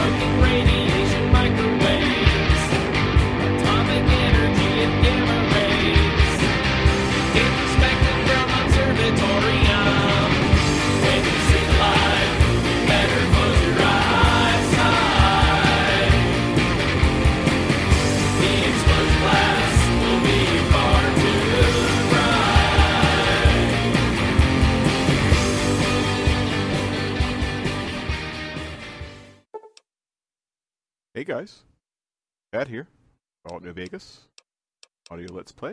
Smoking radiation guys, Pat here, Fallout New Vegas, Audio Let's Play,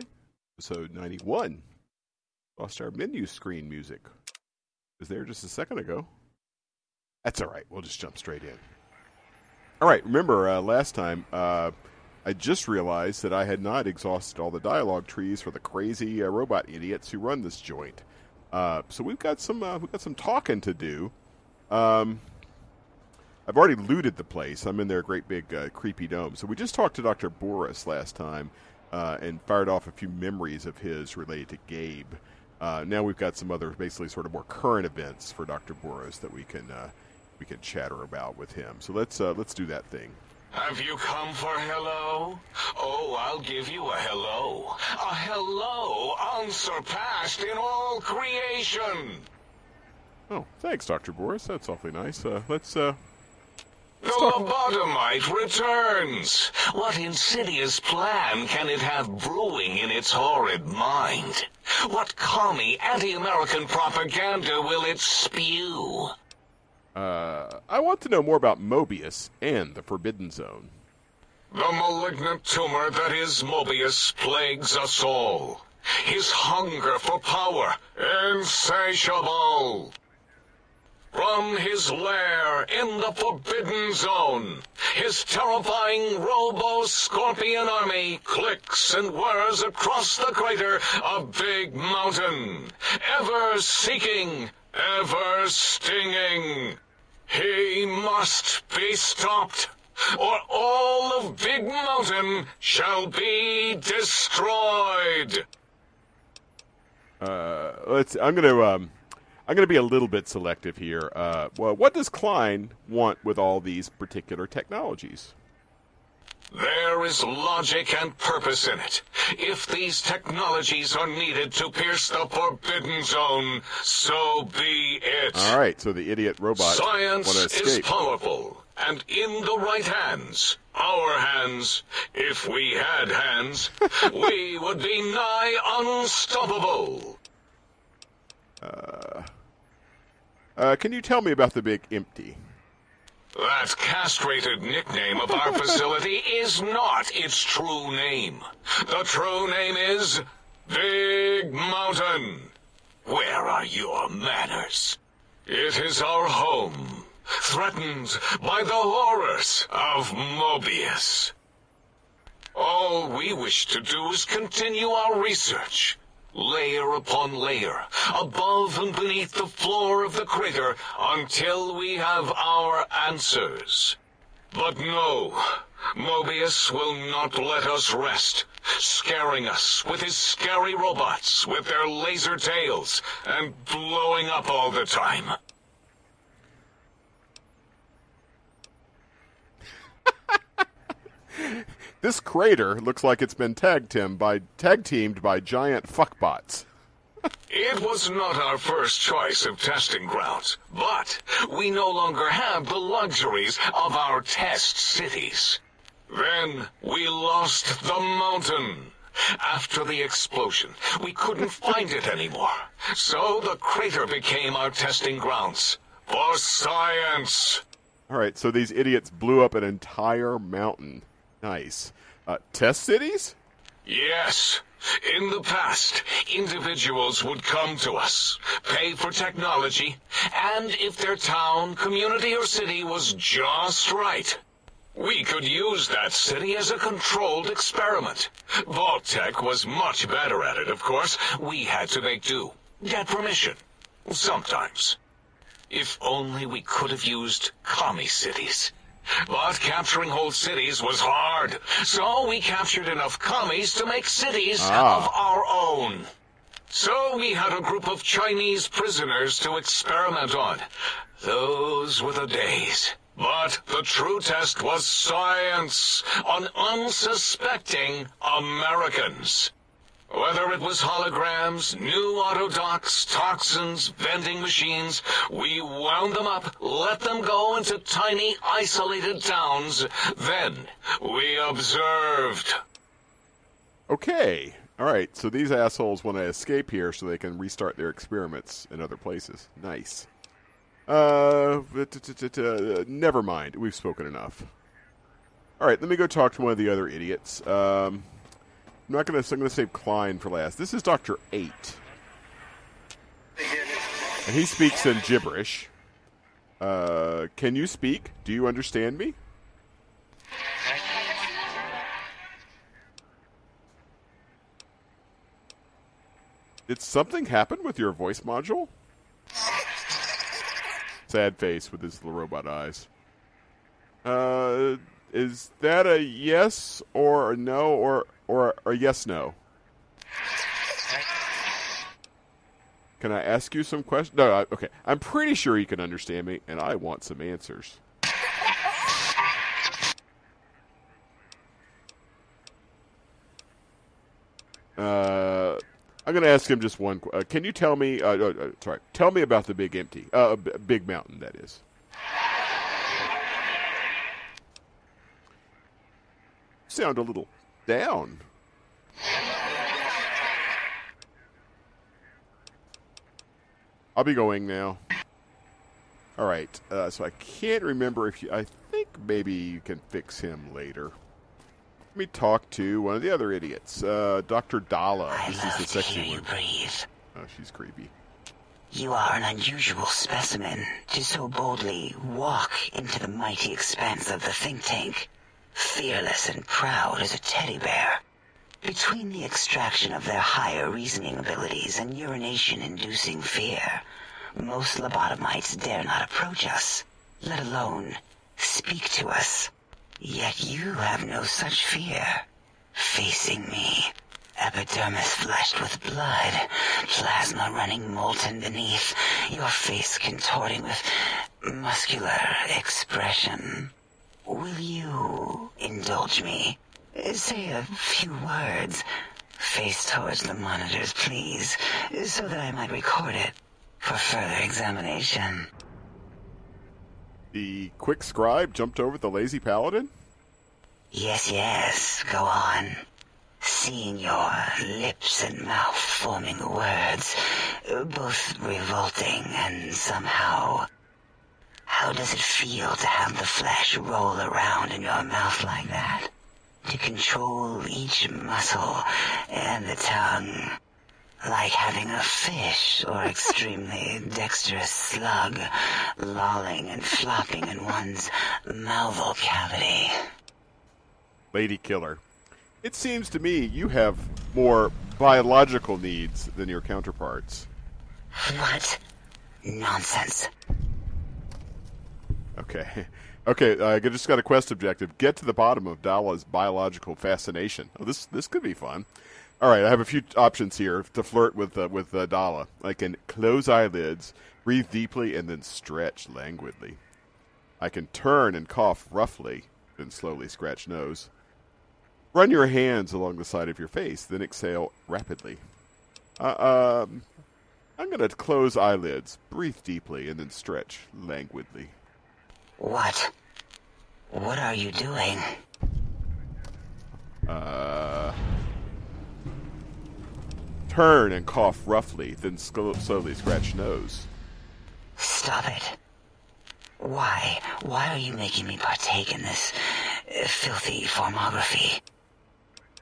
episode 91. Lost our menu screen music. Was there just a second ago. That's alright, we'll just jump straight in. Alright, remember uh, last time, uh, I just realized that I had not exhausted all the dialogue trees for the crazy uh, robot idiots who run this joint. Uh, so we've got some uh, we've got some talking to do. Um, I've already looted the place. I'm in their great big uh, creepy dome. So we just talked to Dr. Borous last time uh, and fired off a few memories of his related to Gabe. Uh, now we've got some other, basically, sort of more current events for Dr. Borous that we can uh, we can chatter about with him. So let's uh, let's do that thing. Have you come for hello? Oh, I'll give you a hello. A hello unsurpassed in all creation. Oh, thanks, Dr. Borous. That's awfully nice. Uh, let's uh, The lobotomite returns. What insidious plan can it have brewing in its horrid mind? What commie anti-American propaganda will it spew? uh, I want to know more about Mobius and the Forbidden Zone. The malignant tumor that is Mobius plagues us all. His hunger for power, insatiable. From his lair in the Forbidden Zone, his terrifying Robo-Scorpion army clicks and whirs across the crater of Big Mountain, ever seeking, ever stinging. He must be stopped, or all of Big Mountain shall be destroyed. Uh, let's. I'm gonna. Um, I'm gonna be a little bit selective here. Uh, well, what does Klein want with all these particular technologies? There is logic and purpose in it. If these technologies are needed to pierce the Forbidden Zone, so be it. All right. So the idiot robot want Science to is powerful, and in the right hands, our hands, if we had hands, we would be nigh unstoppable. Uh, Uh, can you tell me about the big empty? That castrated nickname of our facility is not its true name. The true name is Big Mountain. Where are your manners? It is our home, threatened by the horrors of Mobius. All we wish to do is continue our research, layer upon layer, above and beneath the floor of the crater, until we have our answers. But no, Mobius will not let us rest, scaring us with his scary robots with their laser tails and blowing up all the time. This crater looks like it's been tag teamed by tag teamed by giant fuckbots. It was not our first choice of testing grounds, but we no longer have the luxuries of our test cities. Then we lost the mountain. After the explosion, we couldn't find it anymore. So the crater became our testing grounds for science. All right. So these idiots blew up an entire mountain. Nice. Uh, test cities? Yes. In the past, individuals would come to us, pay for technology, and if their town, community, or city was just right, we could use that city as a controlled experiment. Vault-Tec was much better at it, of course. We had to make do. Get permission. Sometimes. If only we could have used commie cities. But capturing whole cities was hard, so we captured enough commies to make cities Ah. of our own. So we had a group of Chinese prisoners to experiment on. Those were the days. But the true test was science on unsuspecting Americans. Whether it was holograms, new autodocs, toxins, vending machines, we wound them up, let them go into tiny, isolated towns. Then we observed. Okay. All right. So these assholes want to escape here so they can restart their experiments in other places. Nice. Uh, uh, never mind. We've spoken enough. All right. Let me go talk to one of the other idiots. Um, I'm not gonna. I'm gonna save Klein for last. This is Doctor Eight, and he speaks in gibberish. Uh, can you speak? Do you understand me? Did something happen with your voice module? Sad face with his little robot eyes. Uh, is that a yes or a no or or a yes no? Can I ask you some questions? No, I, okay. I'm pretty sure you can understand me, and I want some answers. Uh, I'm going to ask him just one. Uh, can you tell me? Uh, uh, uh, sorry, tell me about the big empty, uh, big mountain. That is. Sound a little down. I'll be going now. All right. Uh, so I can't remember if you. I think maybe you can fix him later. Let me talk to one of the other idiots, uh, Dr. Dala. I This is the to sexy hear you one. breathe. Oh, she's creepy. You are an unusual specimen to so boldly walk into the mighty expanse of the think tank, fearless and proud as a teddy bear. Between the extraction of their higher reasoning abilities and urination-inducing fear, most lobotomites dare not approach us, let alone speak to us. Yet you have no such fear. Facing me, epidermis flushed with blood, plasma running molten beneath, your face contorting with muscular expression. Will you indulge me? Say a few words. Face towards the monitors, please, so that I might record it for further examination. The quick scribe jumped over the lazy paladin. Yes, yes, go on. Seeing your lips and mouth forming words, both revolting and somehow. How does it feel to have the flesh roll around in your mouth like that? To control each muscle and the tongue. Like having a fish or extremely dexterous slug lolling and flopping in one's malval cavity. Lady Killer. It seems to me you have more biological needs than your counterparts. What? Nonsense. Okay. Okay, I just got a quest objective. Get to the bottom of Dala's biological fascination. Oh, this this could be fun. All right, I have a few options here to flirt with uh, with uh, Dala. I can close eyelids, breathe deeply, and then stretch languidly. I can turn and cough roughly, then slowly scratch nose. Run your hands along the side of your face, then exhale rapidly. Uh, um, I'm going to close eyelids, breathe deeply, and then stretch languidly. What? What are you doing? Uh, turn and cough roughly, then sl- slowly scratch nose. Stop it. Why? Why are you making me partake in this uh, filthy formography?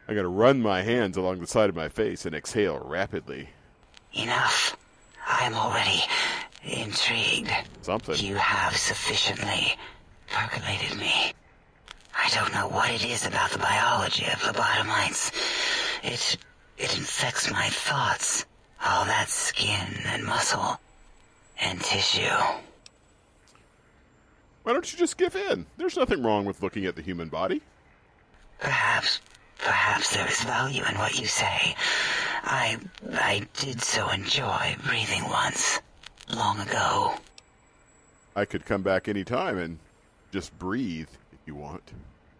I gotta run my hands along the side of my face and exhale rapidly. Enough. I am already intrigued. Something. You have sufficiently percolated me. I don't know what it is about the biology of lobotomites. It it infects my thoughts. All that skin and muscle and tissue. Why don't you just give in? There's nothing wrong with looking at the human body. Perhaps perhaps there is value in what you say. I I did so enjoy breathing once. Long ago. I could come back any time and just breathe if you want.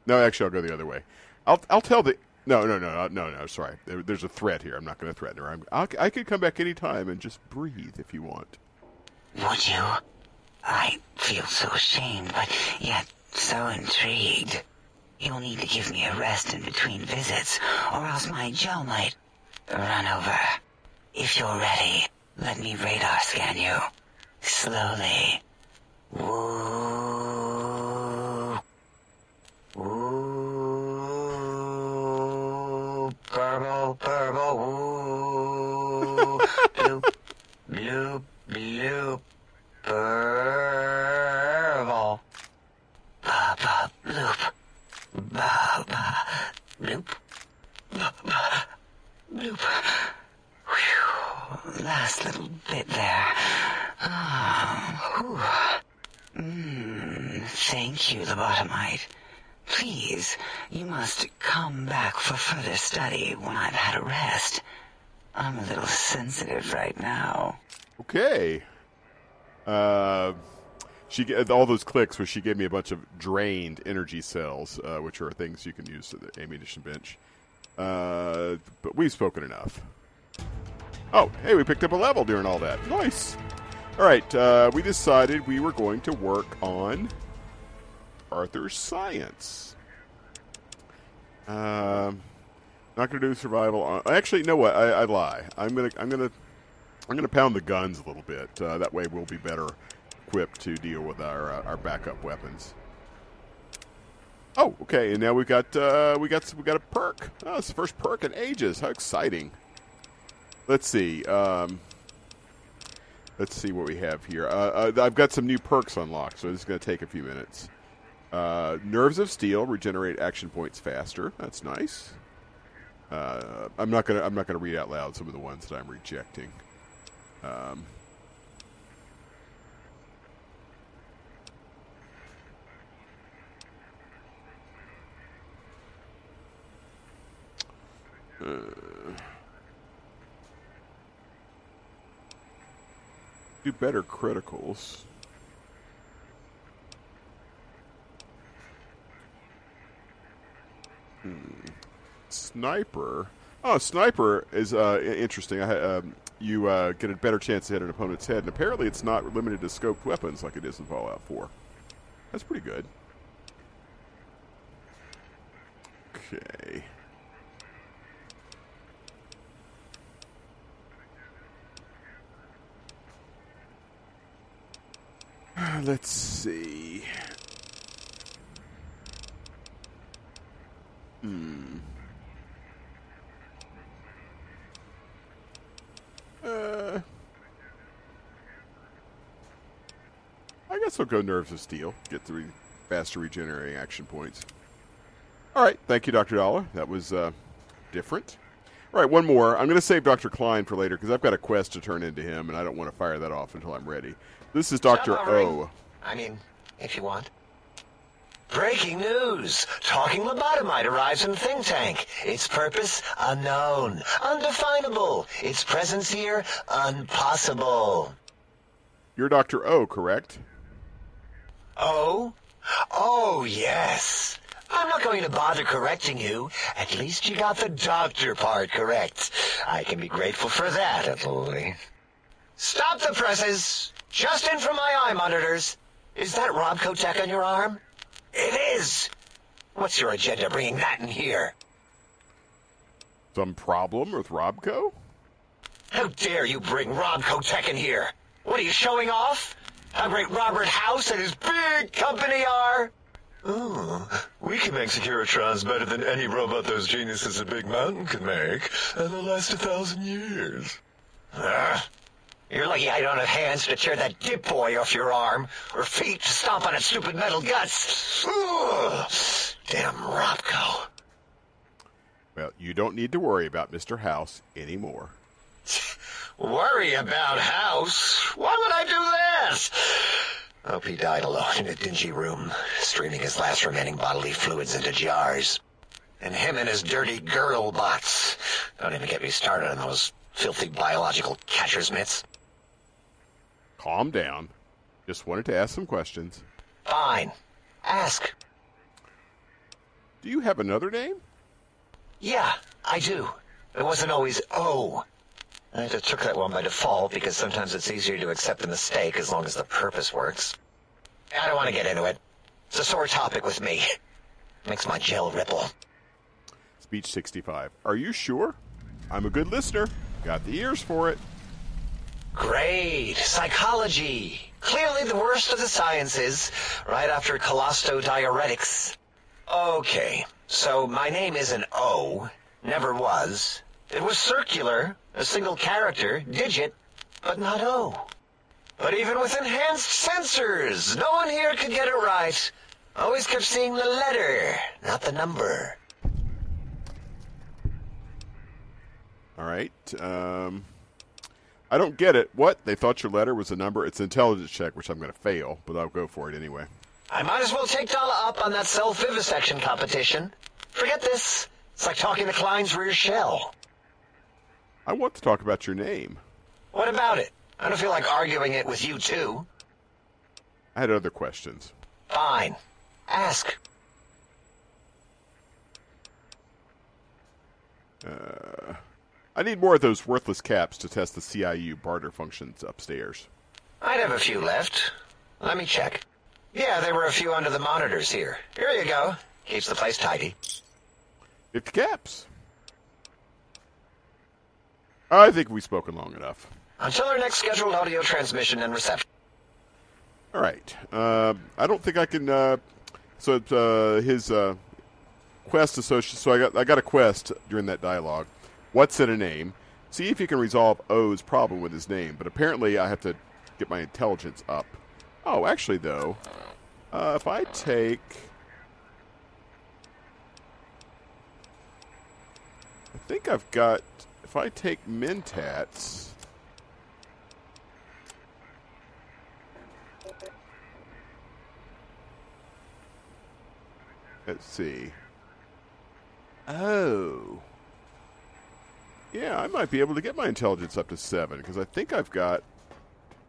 No, actually, I'll go the other way. I'll I'll tell the no no no no no sorry. There, there's a threat here. I'm not going to threaten her. I'm, I'll, I could come back any time and just breathe if you want. Would you? I feel so ashamed, but yet so intrigued. You'll need to give me a rest in between visits, or else my jaw might run over. If you're ready, let me radar scan you. Slowly. Woo. Woo. Purple, purple, woo. bloop, bloop, bloop. Purple. Ba, ba, bloop. Ba, ba, bloop. Ba, ba, bloop. Last little bit there. Ah, whew. Mm, thank you, lobotomite. Please, you must come back for further study when I've had a rest. I'm a little sensitive right now. Okay. Uh, she all those clicks where she gave me a bunch of drained energy cells, uh, which are things you can use to the ammunition bench. Uh, but we've spoken enough. Oh, hey, we picked up a level during all that. Nice. All right, uh, we decided we were going to work on Arthur's science. Um, not going to do survival. On, actually, know what? I, I lie. I'm gonna I'm gonna I'm gonna pound the guns a little bit. Uh, that way, we'll be better equipped to deal with our uh, our backup weapons. Oh, okay. And now we've got uh, we got we got a perk. Oh, it's the first perk in ages. How exciting! Let's see. Um, let's see what we have here. Uh, uh, I've got some new perks unlocked, so this is going to take a few minutes. Uh, Nerves of Steel regenerate action points faster. That's nice. Uh, I'm not gonna I'm not gonna read out loud some of the ones that I'm rejecting. Um, do better criticals. Sniper. Oh, sniper is uh, interesting. I, um, you uh, get a better chance to hit an opponent's head, and apparently it's not limited to scoped weapons like it is in Fallout 4. That's pretty good. Okay. Let's see. Hmm. Uh, I guess I'll go Nerves of Steel. Get the re- faster regenerating action points. All right. Thank you, Dr. Dala. That was uh, different. All right, one more. I'm going to save Dr. Klein for later because I've got a quest to turn into him, and I don't want to fire that off until I'm ready. This is Dr. O. I mean, if you want. Breaking news! Talking lobotomite arrives in Think Tank. Its purpose unknown, undefinable. Its presence here impossible. You're Dr. O, correct? Oh? Oh, yes. I'm not going to bother correcting you. At least you got the doctor part correct. I can be grateful for that, at least. Stop the presses! Just in from my eye monitors. Is that Robco tech on your arm? It is! What's your agenda bringing that in here? Some problem with Robco? How dare you bring Robco tech in here? What are you showing off? How great Robert House and his big company are? Ooh, we can make Securitrons better than any robot those geniuses at Big Mountain could make, and they'll last a thousand years. Ugh. You're lucky I don't have hands to tear that Pip-Boy off your arm, or feet to stomp on its stupid metal guts. Ugh. Damn Robco. Well, you don't need to worry about Mr. House anymore. Worry about House? Why would I do this? Hope he died alone in a dingy room, streaming his last remaining bodily fluids into jars. And him and his dirty girl bots. Don't even get me started on those filthy biological catcher's mitts. Calm down. Just wanted to ask some questions. Fine. Ask. Do you have another name? Yeah, I do. It wasn't always O. I just took that one by default because sometimes it's easier to accept a mistake as long as the purpose works. I don't want to get into it. It's a sore topic with me. Makes my gel ripple. Speech 65. Are you sure? I'm a good listener. Got the ears for it. Great. Psychology. Clearly the worst of the sciences, right after colostodiuretics. Okay, so my name is an O. Never was. It was circular, a single character, digit, but not O. But even with enhanced sensors, no one here could get it right. Always kept seeing the letter, not the number. All right. Um, I don't get it. What? They thought your letter was a number? It's an intelligence check, which I'm going to fail, but I'll go for it anyway. I might as well take Dala up on that self-vivisection competition. Forget this. It's like talking to Klein's rear shell. I want to talk about your name. What about it? I don't feel like arguing it with you too. I had other questions. Fine. Ask. Uh, I need more of those worthless caps to test the CIU barter functions upstairs. I'd have a few left. Let me check. Yeah, there were a few under the monitors here. Here you go. Keeps the place tidy. 50 caps. I think we've spoken long enough. Until our next scheduled audio transmission and reception. All right. Uh, I don't think I can. Uh, so it's, uh, his uh, quest associate. So I got I got a quest during that dialogue. What's in a name? See if you can resolve O's problem with his name. But apparently, I have to get my intelligence up. Oh, actually, though, uh, if I take, I think I've got. If I take Mentats. Let's see. Oh. Yeah, I might be able to get my intelligence up to seven because I think I've got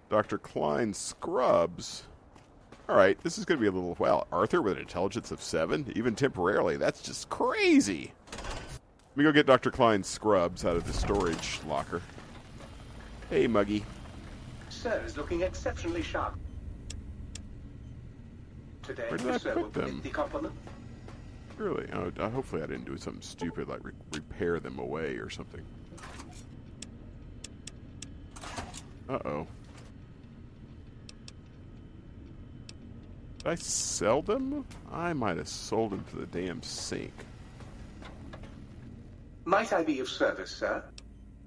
Dr. Klein Scrubs. All right, this is going to be a little. Wow, Arthur with an intelligence of seven, even temporarily. That's just crazy. Let me go get Dr. Klein Scrubs out of the storage locker. Hey, Muggy. Sir is looking exceptionally sharp. Today, Where did I put them? Permit the compliment. Really? Oh, uh, hopefully, I didn't do something stupid like re- repair them away or something. Uh oh. Did I sell them? I might have sold them to the damn sink. Might I be of service, sir?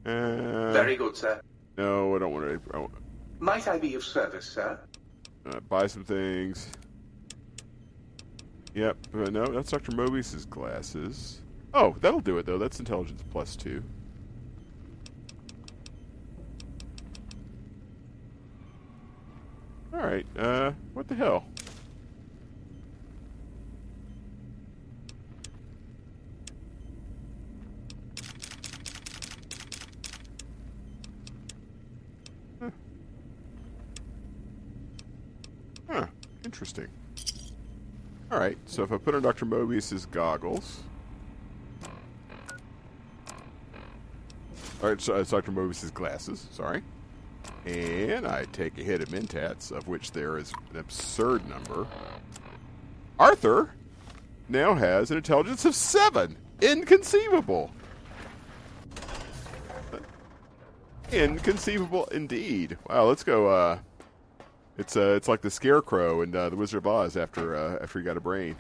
Uh, Very good, sir. No, I don't want to. I want, Might I be of service, sir? uh, buy some things. Yep. Uh, no, that's Dr. Mobius's glasses. Oh, that'll do it though. That's intelligence plus two. All right. Uh, what the hell? Huh. Interesting. All right. So if I put on Dr. Mobius's goggles. All right, so it's Dr. Mobius's glasses. Sorry. And I take a hit of Mentats, of which there is an absurd number. Arthur now has an intelligence of seven. Inconceivable. Inconceivable indeed. Wow, let's go. Uh, it's uh, it's like the Scarecrow and uh, the Wizard of Oz after uh, after he got a brain.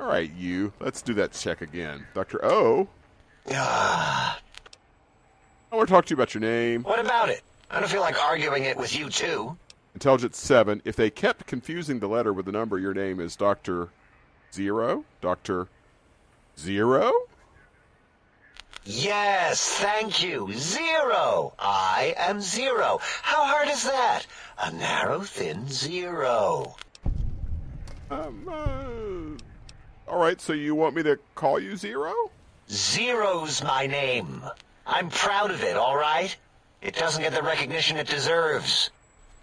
All right, you. Let's do that check again, Doctor O. I want to talk to you about your name. what about it? I don't feel like arguing it with you two. Intelligence seven. If they kept confusing the letter with the number, your name is Doctor Zero. Doctor Zero. Yes, thank you. Zero. I am zero. How hard is that? A narrow, thin zero. Um. Uh, all right. So you want me to call you Zero? Zero's my name. I'm proud of it, all right? It doesn't get the recognition it deserves.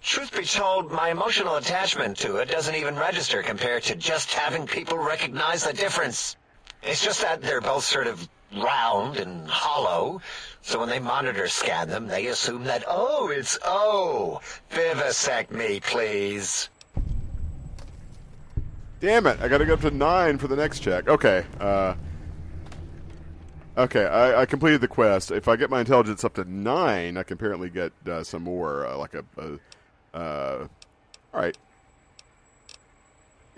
truth be told, my emotional attachment to it doesn't even register compared to just having people recognize the difference. It's just that they're both sort of round and hollow, so when they monitor scan them, they assume that, oh, it's O. Vivisect me, please. Damn it! I got to go up to nine for the next check. Okay. Uh, okay, I, I completed the quest. If I get my intelligence up to nine, I can apparently get uh, some more, uh, like a. a uh, all right.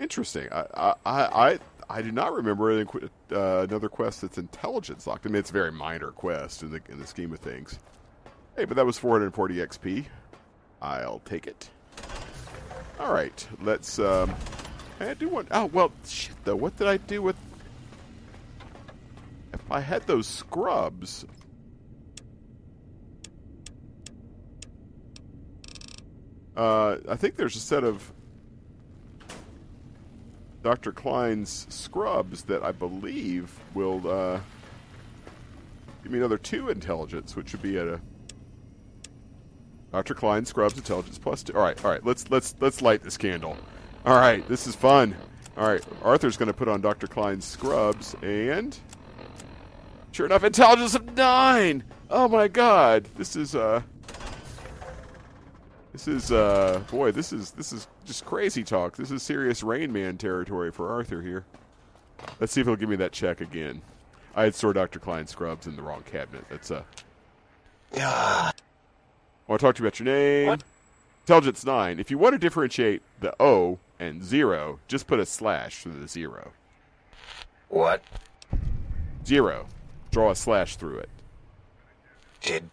Interesting. I I, I, I do not remember any uh, another quest that's intelligence locked. I mean, it's a very minor quest in the in the scheme of things. Hey, but that was 440 XP. I'll take it. All right, let's. Um, I do want. Oh well, shit though. What did I do with? If I had those scrubs. Uh, I think there's a set of Dr. Klein's scrubs that I believe will uh, give me another two intelligence, which would be at a Dr. Klein scrubs intelligence plus two. All right, all right. Let's let's let's light this candle. All right, this is fun. All right, Arthur's going to put on Dr. Klein's scrubs, and sure enough, intelligence of nine. Oh my God, this is uh, this is uh, boy, this is this is just crazy talk. This is serious Rain Man territory for Arthur here. Let's see if he'll give me that check again. I had stored Dr. Klein scrubs in the wrong cabinet. That's uh. I want to talk to you about your name. Intelligence 9. If you want to differentiate the O and 0, just put a slash through the 0. what? 0. Draw a slash through it. Did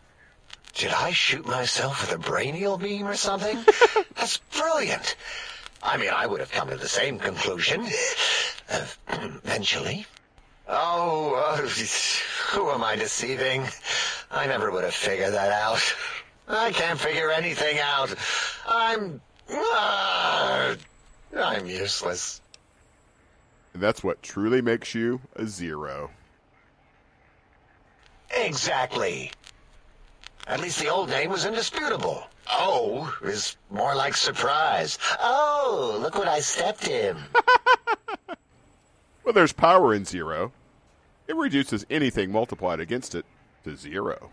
did I shoot myself with a brainial beam or something? That's brilliant. I mean, I would have come to the same conclusion uh, eventually. Oh, uh, who am I deceiving? I never would have figured that out. I can't figure anything out. I'm. ah, I'm useless. And that's what truly makes you a 0. Exactly. At least the old name was indisputable. Oh is more like surprise. Oh, look what I stepped in. Well, there's power in 0. It reduces anything multiplied against it to 0.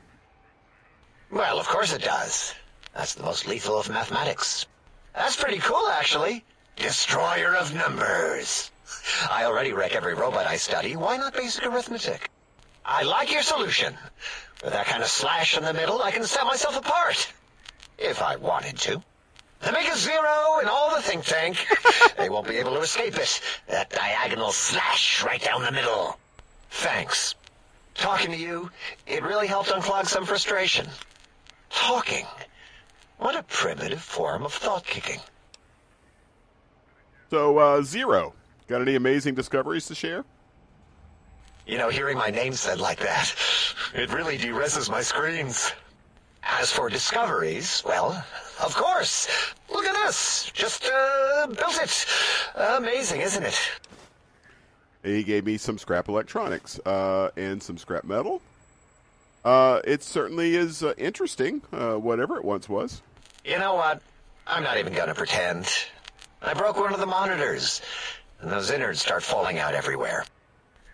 well, of course it does. That's the most lethal of mathematics. That's pretty cool, actually. Destroyer of numbers. I already wreck every robot I study. Why not basic arithmetic? I like your solution. With that kind of slash in the middle, I can set myself apart. If I wanted to. To make a zero in all the think tank, they won't be able to escape it. That diagonal slash right down the middle. Thanks. Talking to you, it really helped unclog some frustration. Talking. What a primitive form of thought kicking. So, uh, 0. Got any amazing discoveries to share? You know, hearing my name said like that, it really de-reses my screens. As for discoveries, well, of course. Look at this. Just, uh, built it. Amazing, isn't it? He gave me some scrap electronics uh, and some scrap metal. Uh, it certainly is uh, interesting, uh, whatever it once was. You know what? I'm not even gonna pretend. I broke one of the monitors, and those innards start falling out everywhere.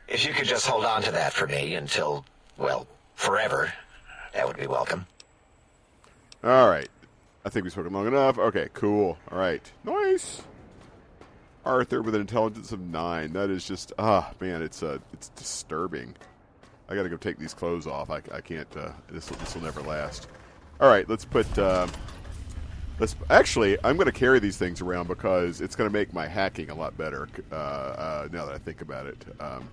If you could just hold on to that for me until, well, forever, that would be welcome. All right. I think we've spoken long enough. Okay, cool. All right. Nice. Arthur with an intelligence of nine. That is just ah man, it's uh it's disturbing. I got to go take these clothes off. I, I can't. Uh, this this will never last. All right, let's put. Uh, let's actually. I'm to carry these things around because it's to make my hacking a lot better. Uh, uh, now that I think about it, um,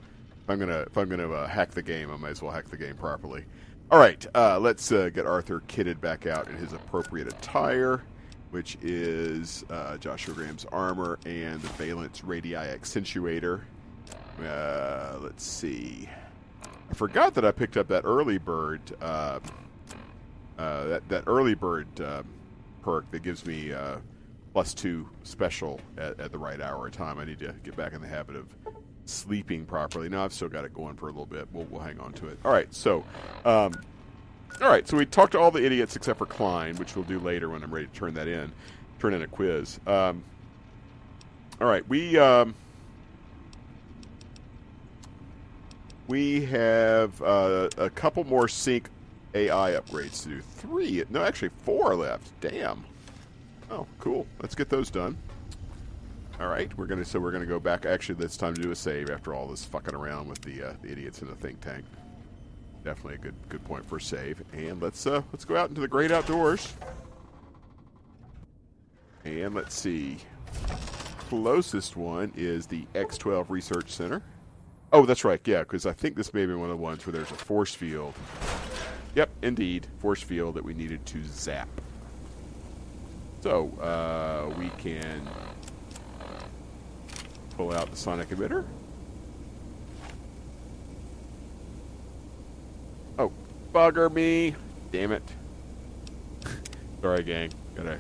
I'm gonna if I'm gonna uh, hack the game, I might as well hack the game properly. All right, uh, let's uh, get Arthur kitted back out in his appropriate attire, which is uh, Joshua Graham's armor and the Valence Radii Accentuator. Uh, let's see. I forgot that I picked up that early bird, uh, that that early bird perk that gives me plus two special at, at the right hour of time. I need to get back in the habit of sleeping properly. Now I've still got it going for a little bit. We'll, we'll hang on to it. All right, so um, All right, so we talked to all the idiots except for Klein, which we'll do later when I'm ready to turn that in, turn in a quiz. Um, all right, we um, we have uh, a couple more Sink AI upgrades to do. Three, no, actually four left. Damn. Oh, cool. Let's get those done. All right, we're gonna so we're gonna go back. Actually, it's time to do a save after all this fucking around with the, uh, the idiots in the think tank. Definitely a good good point for a save. And let's uh, let's go out into the great outdoors. And let's see. Closest one is the X12 Research Center. Oh, that's right. Yeah, because I think this may be one of the ones where there's a force field. Yep, indeed, force field that we needed to zap. So uh, we can pull out the sonic emitter. Oh, bugger me! Damn it! Sorry, gang. Gotta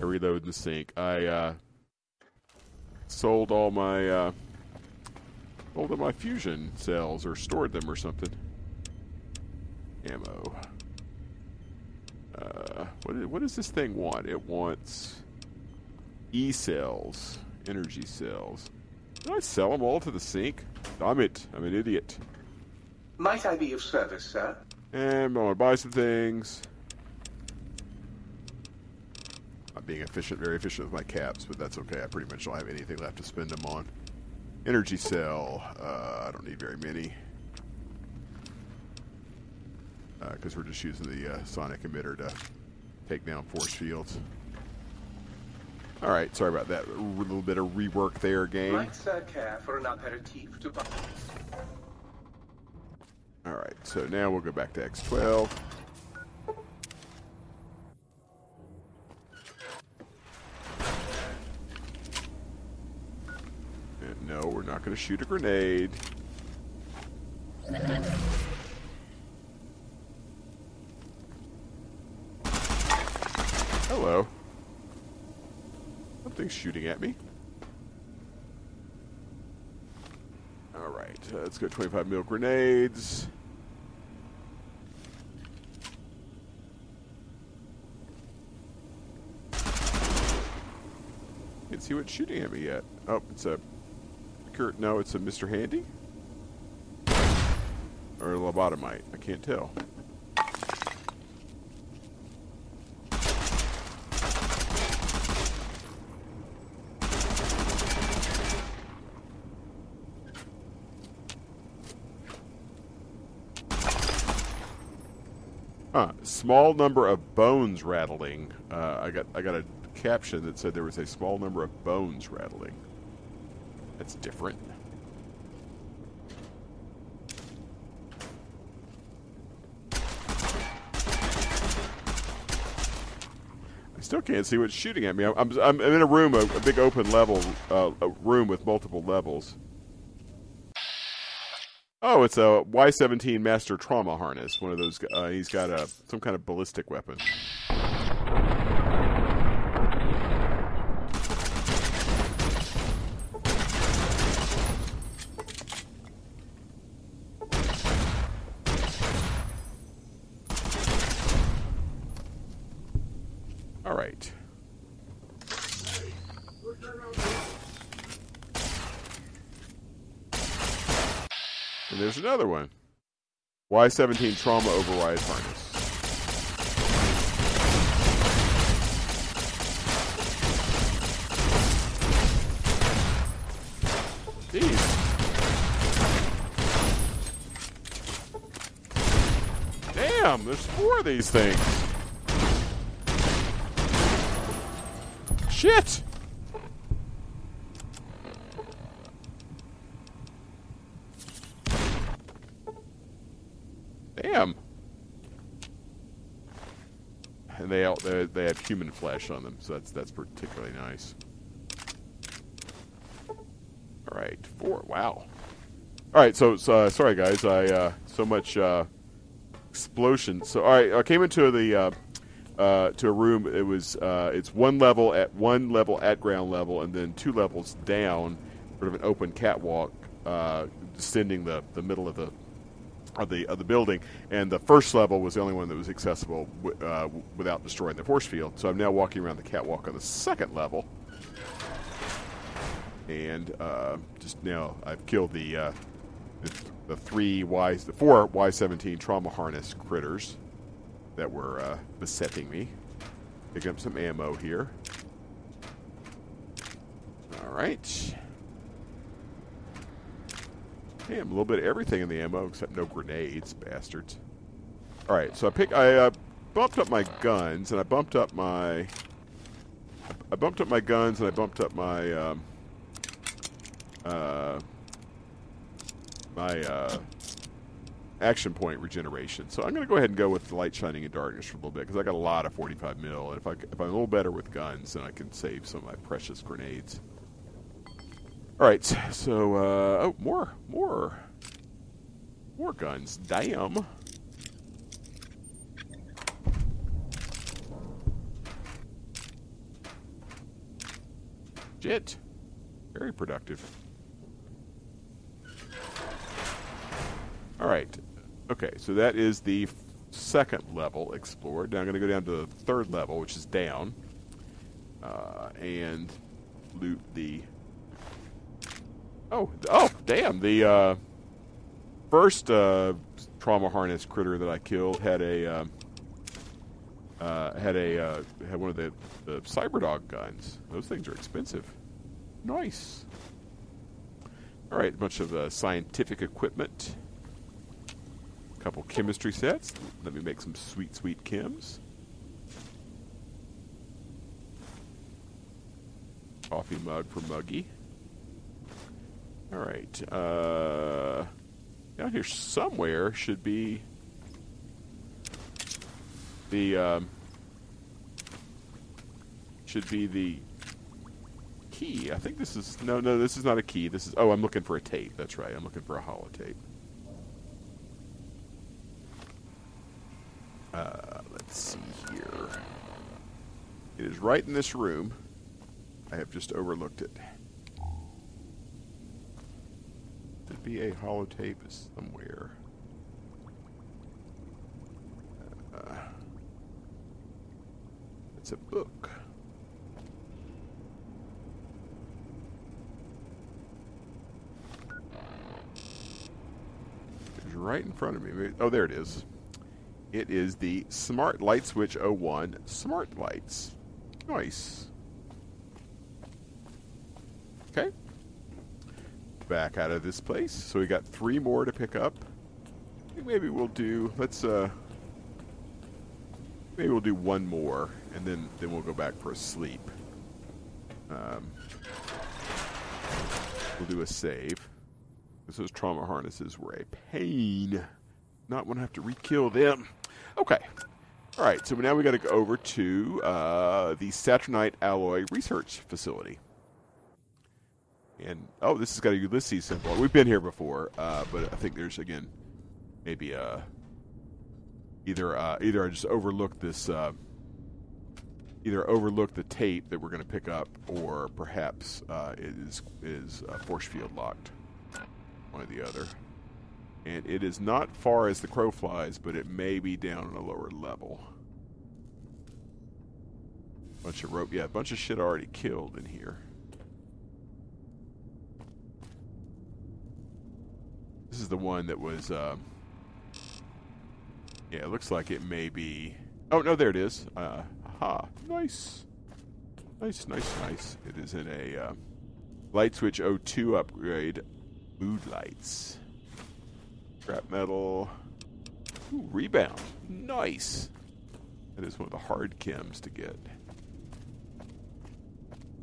I reload the sink. I uh, sold all my uh, sold all my fusion cells or stored them or something. Ammo. Uh, what, is, what does this thing want? It wants E cells, energy cells. Did I sell them all to the sink? Damn it! I'm an idiot. Might I be of service, sir? And I'm gonna buy some things. I'm being efficient, very efficient with my caps, but that's okay. I pretty much don't have anything left to spend them on. Energy cell. Uh, I don't need very many. Because we're just using the uh, sonic emitter to take down force fields. Alright, sorry about that. A little bit of rework there, gang. Might sir care for an aperitif to? Alright, so now we'll go back to X12. And no, we're not going to shoot a grenade. Hello. Something's shooting at me. Alright, uh, let's go 25 mil grenades. Can't see what's shooting at me yet. Oh, it's a. Kurt, no, it's a Mr. Handy? Or a lobotomite. I can't tell. Huh. Small number of bones rattling. Uh, I got I got a caption that said there was a small number of bones rattling. That's different. I still can't see what's shooting at me. I'm, I'm, I'm in a room, a, a big open level, uh, a room with multiple levels. Oh, it's a Y-17 Master Trauma Harness. One of those. Uh, he's got a some kind of ballistic weapon. All right. And there's another one. Y17 Trauma Override Harness. Jeez. Damn, there's four of these things. Shit! Damn. And they have human flesh on them, so that's that's particularly nice. All right, four. Wow. All right, so, so uh, sorry guys, I uh, so much uh, explosion. So all right, I came into the uh, uh, to a room. It was uh, it's one level at one level at ground level, and then two levels down, sort of an open catwalk, descending the the middle of the of the of the building, and the first level was the only one that was accessible w- uh, w- without destroying the force field. So I'm now walking around the catwalk on the second level, and uh, just now I've killed the uh, the, the three Y the four Y17 trauma harness critters that were uh, besetting me. Picking up some ammo here. All right. Damn, a little bit of everything in the ammo except no grenades, bastards. All right, so I pick. I uh, bumped up my guns and I bumped up my. I bumped up my guns and I bumped up my. Um, uh, my uh, action point regeneration. So I'm going to go ahead and go with light shining in darkness for a little bit because I got a lot of 45 mil, and if I if I'm a little better with guns, then I can save some of my precious grenades. All right, so uh, oh, more, more, more guns. Damn. Shit. Very productive. All right. Okay, so that is the second level explored. Now I'm going to go down to the third level, which is down, uh, and loot the. Oh, oh, damn! The uh, first uh, trauma harness critter that I killed had a um, uh, had a uh, had one of the the cyberdog guns. Those things are expensive. Nice. All right, a bunch of uh, scientific equipment A couple chemistry sets. Let me make some sweet, sweet chems. Coffee mug for Muggy. All right. Uh, down here somewhere should be the um, should be the key. I think this is no, no. This is not a key. This is oh, I'm looking for a tape. That's right. I'm looking for a holotape. Uh, let's see here. It is right in this room. I have just overlooked it. Should be a holotape somewhere. Uh, it's a book. It's right in front of me. Oh, there it is. It is the Smart Light Switch 01 Smart Lights. Nice. Okay. Back out of this place. So we got three more to pick up. Maybe we'll do let's uh maybe we'll do one more and then then we'll go back for a sleep. Um we'll do a save. Because those trauma harnesses were a pain. Not want to have to re-kill them. Okay. All right. So now we got to go over to uh, the Saturnite Alloy Research Facility. And oh, this has got a Ulysses symbol. We've been here before, uh, but I think there's again maybe uh, either uh, either I just overlooked this, uh, either overlooked the tape that we're going to pick up, or perhaps uh, it is is uh, force field locked. One or the other and it is not far as the crow flies, but it may be down on a lower level. Bunch of rope, yeah, a bunch of shit already killed in here. This is the one that was, uh, yeah, it looks like it may be. Oh no, there it is. Uh, aha, nice, nice, nice, nice. It is in a uh, light switch 02 upgrade, mood lights. Scrap metal. Ooh, rebound. Nice. That is one of the hard chems to get.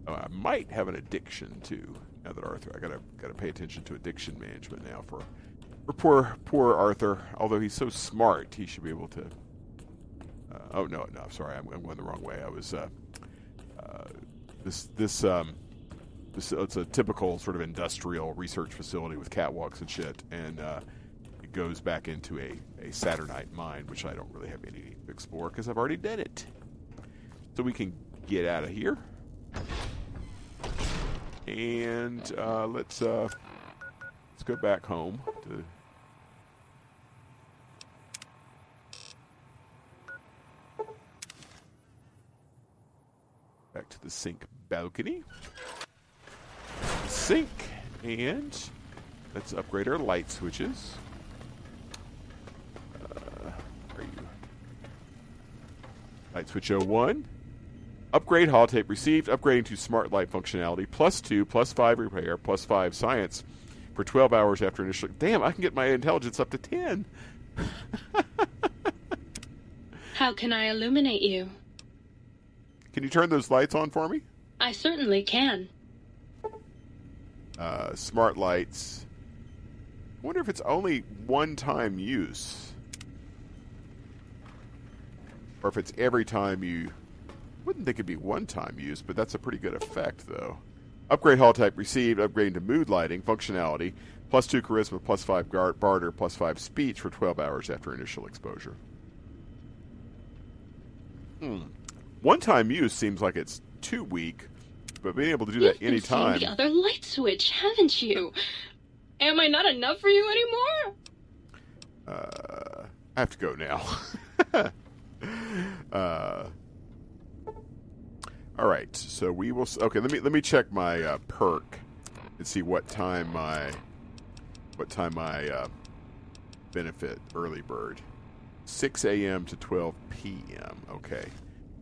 Oh, I might have an addiction too. Now that Arthur, I gotta gotta pay attention to addiction management now for for poor poor Arthur. Although he's so smart, he should be able to. Uh, oh no, no, sorry, I'm, I'm going the wrong way. I was uh, uh, this this um, this it's a typical sort of industrial research facility with catwalks and shit, and uh, it goes back into a a Saturnite mine, which I don't really have any to explore because I've already done it. So we can get out of here. And uh, let's uh, let's go back home to back to the sink balcony. Sink, and let's upgrade our light switches. Uh? Light switch 01. Upgrade holotape received. Upgrading to smart light functionality. Plus 2, plus 5 repair, plus 5 science for 12 hours after initial. Damn, I can get my intelligence up to 10. How can I illuminate you? Can you turn those lights on for me? I certainly can. Uh, smart lights. I wonder if it's only one time use. Or if it's every time you. Wouldn't think it'd be one time use, but that's a pretty good effect, though. Upgrade holotape received, upgrading to mood lighting functionality, plus two charisma, plus five guard, barter, plus five speech for 12 hours after initial exposure. Hmm. One time use seems like it's too weak, but being able to do that You've seeing anytime. the other light switch, haven't you? Am I not enough for you anymore? Uh, I have to go now. uh, all right, so we will. Okay, let me let me check my uh, perk and see what time my what time my uh, benefit early bird. 6 a.m. to 12 p.m. Okay.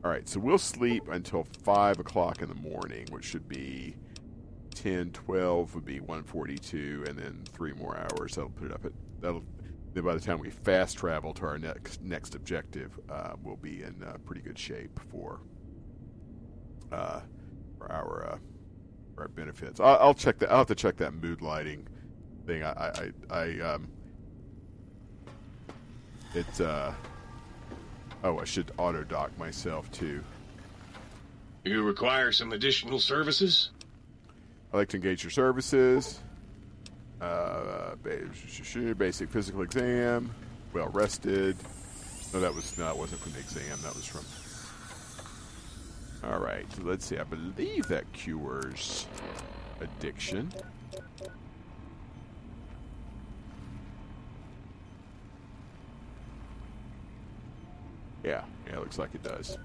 All right, so we'll sleep until 5 o'clock in the morning, which should be 10, 12 would be 142, and then three more hours. That'll put it up at that'll. Then by the time we fast travel to our next next objective, uh, we'll be in uh, pretty good shape for uh, for our uh, for our benefits. I'll, I'll check that. I'll have to check that mood lighting thing. I I, I, I um. It's uh. Oh, I should auto dock myself too. You require some additional services? I'd like to engage your services. Uh, basic physical exam. Well rested. No, that was no, that wasn't from the exam. That was from. All right. So let's see. I believe that cures addiction. Yeah, yeah, it looks like it does.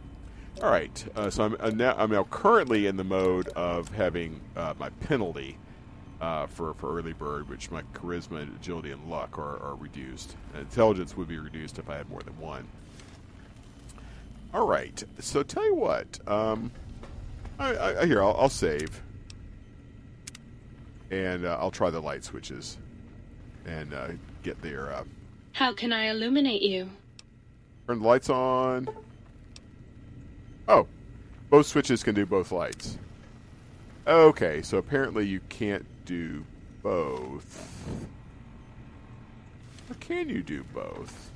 All right, uh, so I'm, uh, now, I'm now currently in the mode of having uh, my penalty uh, for for early bird, which my charisma, agility, and luck are, are reduced. And intelligence would be reduced if I had more than one. All right, so tell you what, um, I, I, I here I'll, I'll save, and uh, I'll try the light switches, and uh, get there. How can I illuminate you? Turn the lights on. Oh, both switches can do both lights. Okay, so apparently you can't do both. Or can you do both?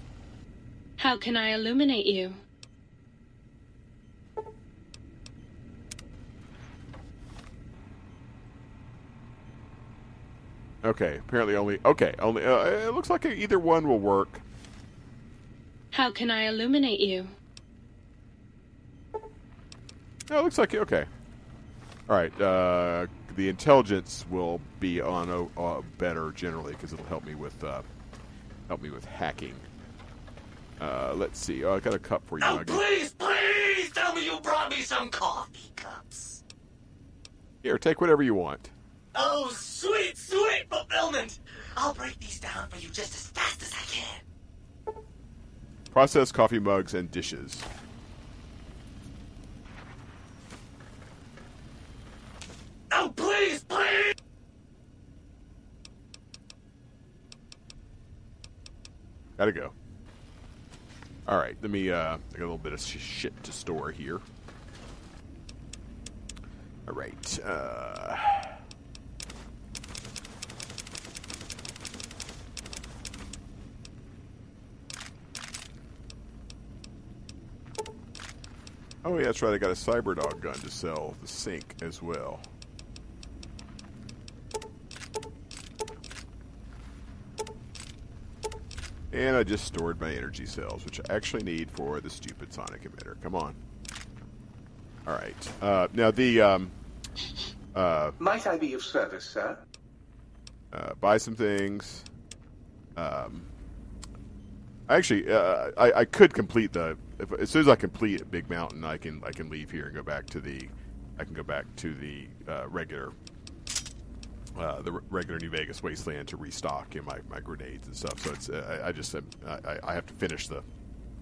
How can I illuminate you? Okay, apparently only. Okay, only. Uh, it looks like either one will work. How can I illuminate you? No, it looks like okay. All right, uh, the intelligence will be on uh, better generally because it'll help me with uh, help me with hacking. Uh, let's see. Oh, I got a cup for you. Oh, Nugget. please, please tell me you brought me some coffee cups. Here, take whatever you want. Oh, sweet, sweet fulfillment. I'll break these down for you just as fast as I can. Processed coffee mugs and dishes. Oh, please, please. Gotta go. All right, let me. Uh, I got a little bit of sh- shit to store here. All right. Uh, oh yeah, that's right. I got a CyberDog gun to sell the sink as well. And I just stored my energy cells, which I actually need for the stupid sonic emitter. Come on. All right. Uh, now the um, uh, Might I be of service, sir? uh, buy some things. Um, actually, uh, I, I could complete the. If, as soon as I complete Big Mountain, I can I can leave here and go back to the I can go back to the uh, regular uh, the regular New Vegas wasteland to restock in my, my grenades and stuff. So it's uh, I, I just I, I have to finish the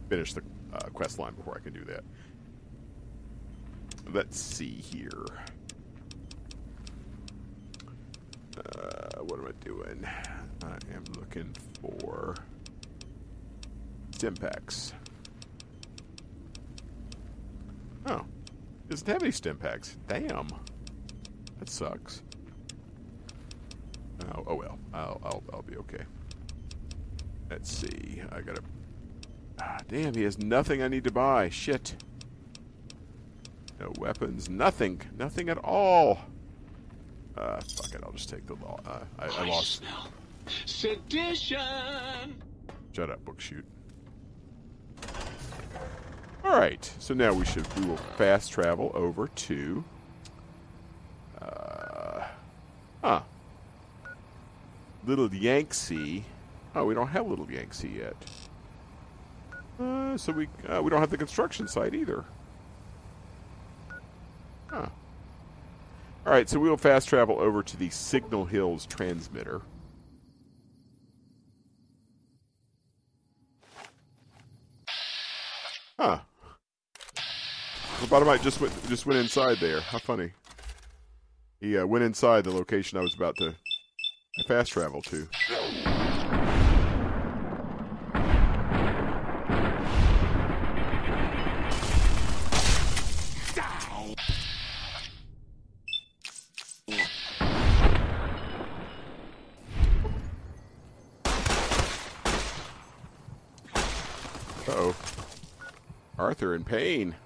finish the uh, quest line before I can do that. Let's see here. Uh, what am I doing? I am looking for Stimpaks. Oh, doesn't have any Stimpaks. Damn, that sucks. Oh, oh well, I'll, I'll I'll be okay. Let's see. I gotta. Ah, damn, he has nothing I need to buy. Shit. No weapons. Nothing. Nothing at all. Uh, fuck it. I'll just take the law. Uh, I, I lost. sedition. Shut up, book chute. All right. So now we should we will fast travel over to. Uh, huh. Little Yangtze. Oh, we don't have Little Yangtze yet. Uh, so we uh, we don't have the construction site either. Huh. All right, so we will fast travel over to the Signal Hills transmitter. Huh. Lobotomite just went just went inside there. How funny. He uh, went inside the location I was about to fast travel to. Uh-oh. Arthur in pain.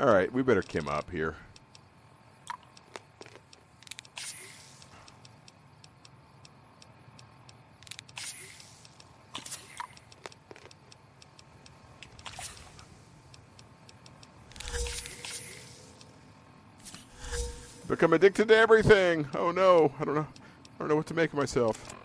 All right, we better chem up here. Become addicted to everything. Oh no, I don't know. I don't know what to make of myself.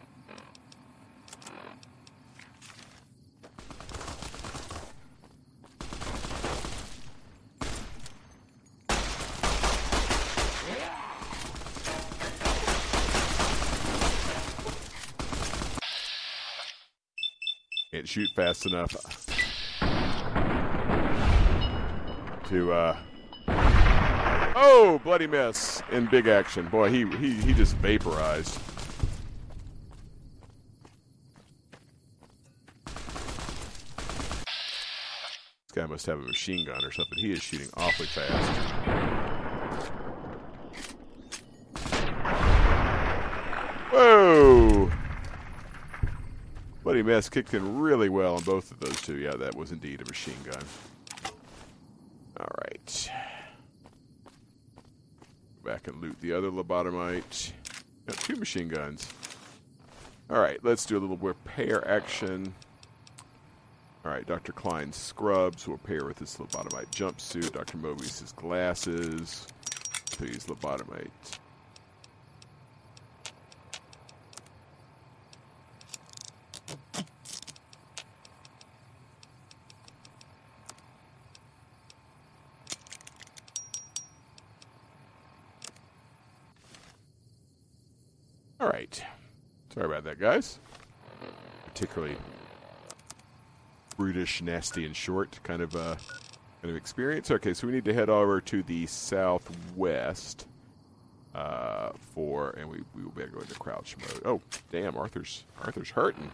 Shoot fast enough to uh Oh, bloody mess in big action. Boy, he he he just vaporized. This guy must have a machine gun or something. He is shooting awfully fast. Bloody mess kicked in really well on both of those two. Yeah, that was indeed a machine gun. All right. Back and loot the other lobotomite. Got two machine guns. All right, let's do a little repair action. All right, Dr. Klein's scrubs will pair with his lobotomite jumpsuit. Dr. Mobius's glasses. Please, lobotomite. All right. Sorry about that, guys. Particularly brutish, nasty, and short kind of uh, kind of experience. Okay, so we need to head over to the southwest uh, for, and we we will better go into crouch mode. Oh, damn, Arthur's Arthur's hurting.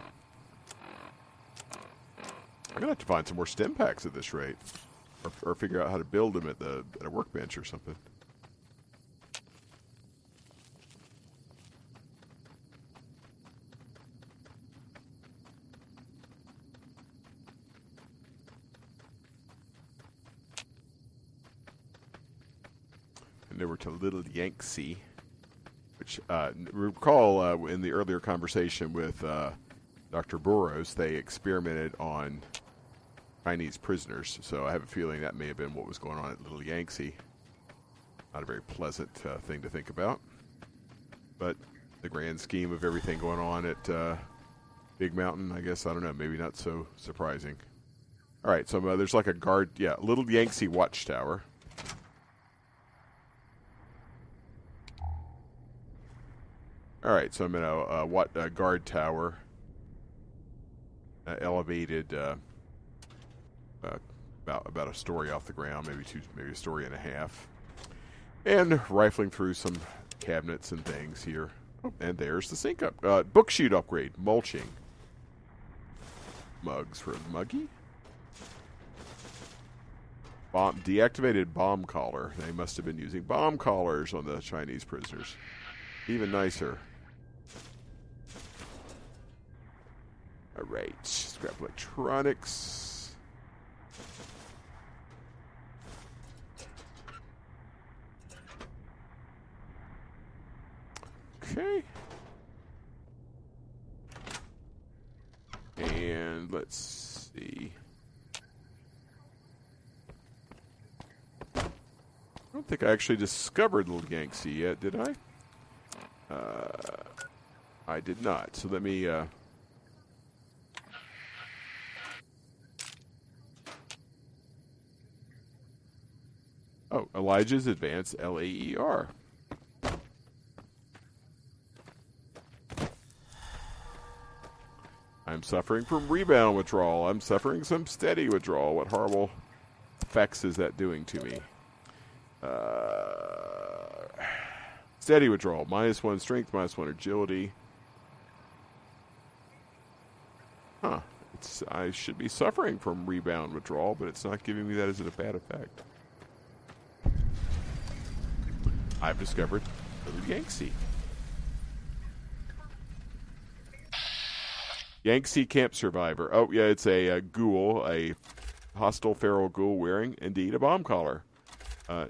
I'm gonna have to find some more Stimpaks at this rate, or, or figure out how to build them at the at a workbench or something. and over to Yangtze, which uh, recall uh, in the earlier conversation with uh, Dr. Borous, they experimented on Chinese prisoners. So I have a feeling that may have been what was going on at Little Yangtze. Not a very pleasant uh, thing to think about, but the grand scheme of everything going on at uh, Big Mountain, I guess I don't know, maybe not so surprising. All right, so there's like a guard, yeah, little Yangtze watchtower. All right, so I'm in a uh, what a guard tower, uh, elevated, uh, uh, about about a story off the ground, maybe two, maybe a story and a half, and rifling through some cabinets and things here. Oh, and there's the sink up, uh, book chute upgrade, mulching, mugs for a Muggy. Bomb deactivated bomb collar. They must have been using bomb collars on the Chinese prisoners. Even nicer. All right, scrap electronics. Okay. And let's see. I don't think I actually discovered Little Yangtze yet, did I? Uh, I did not. So let me. Uh, oh, Elijah's Advanced L A E R. I'm suffering from rebound withdrawal. I'm suffering some steady withdrawal. What horrible effects is that doing to me? Uh, steady withdrawal. Minus one strength, minus one agility. Huh. It's, I should be suffering from rebound withdrawal, but it's not giving me that as a bad effect. I've discovered Little Yangtze. Yangtze Camp Survivor. Oh, yeah, it's a, a ghoul, a hostile feral ghoul wearing, indeed, a bomb collar. Uh,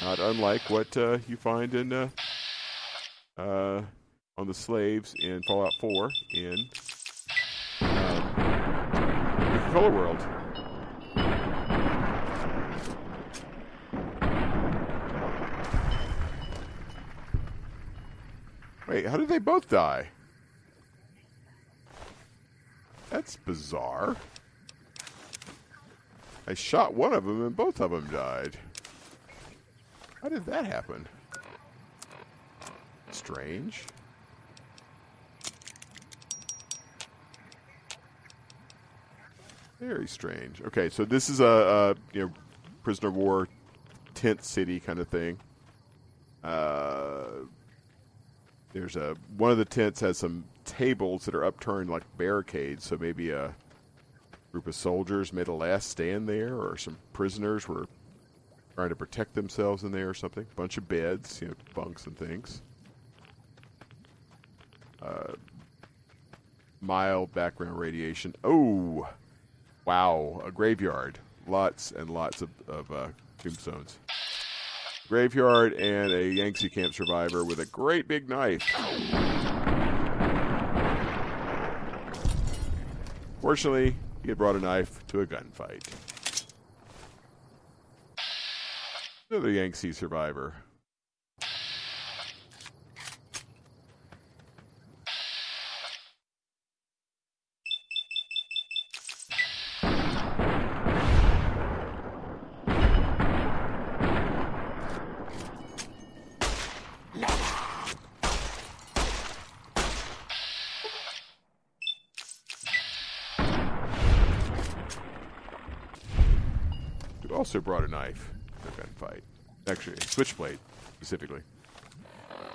not unlike what uh, you find in uh, uh, on the slaves in Fallout 4 in um, Nuka-World. Wait, how did they both die? That's bizarre. I shot one of them and both of them died. How did that happen? Strange. Very strange. Okay, so this is a, a you know prisoner of war tent city kind of thing. Uh, there's a one of the tents has some tables that are upturned like barricades, so maybe a group of soldiers made a last stand there, or some prisoners were trying to protect themselves in there or something. Bunch of beds, you know, bunks and things. Uh, mild background radiation. Oh, wow, a graveyard. Lots and lots of, of uh, tombstones. Graveyard and a Yangtze camp survivor with a great big knife. Fortunately, he had brought a knife to a gunfight. Another Yangtze survivor. Who also brought a knife to a gunfight. Actually, switchblade, specifically.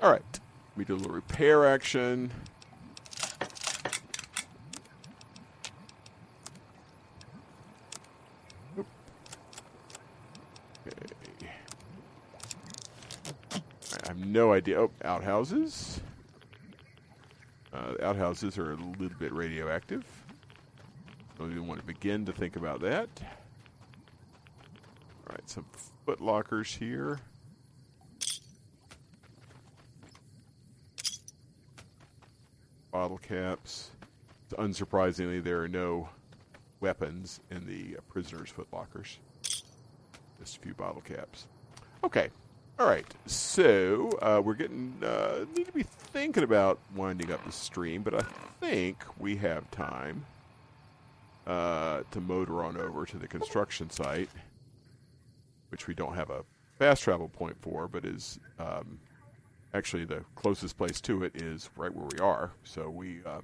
All right. We do a little repair action. I have no idea. Oh, outhouses. Uh, outhouses are a little bit radioactive. Don't even want to begin to think about that. Right, some foot lockers here. Bottle caps. Unsurprisingly, there are no weapons in the uh, prisoners' foot lockers. Just a few bottle caps. Okay. All right. So uh, we're getting uh, need to be thinking about winding up the stream, but I think we have time uh, to motor on over to the construction site, which we don't have a fast travel point for, but is um, actually the closest place to it is right where we are. So we uh,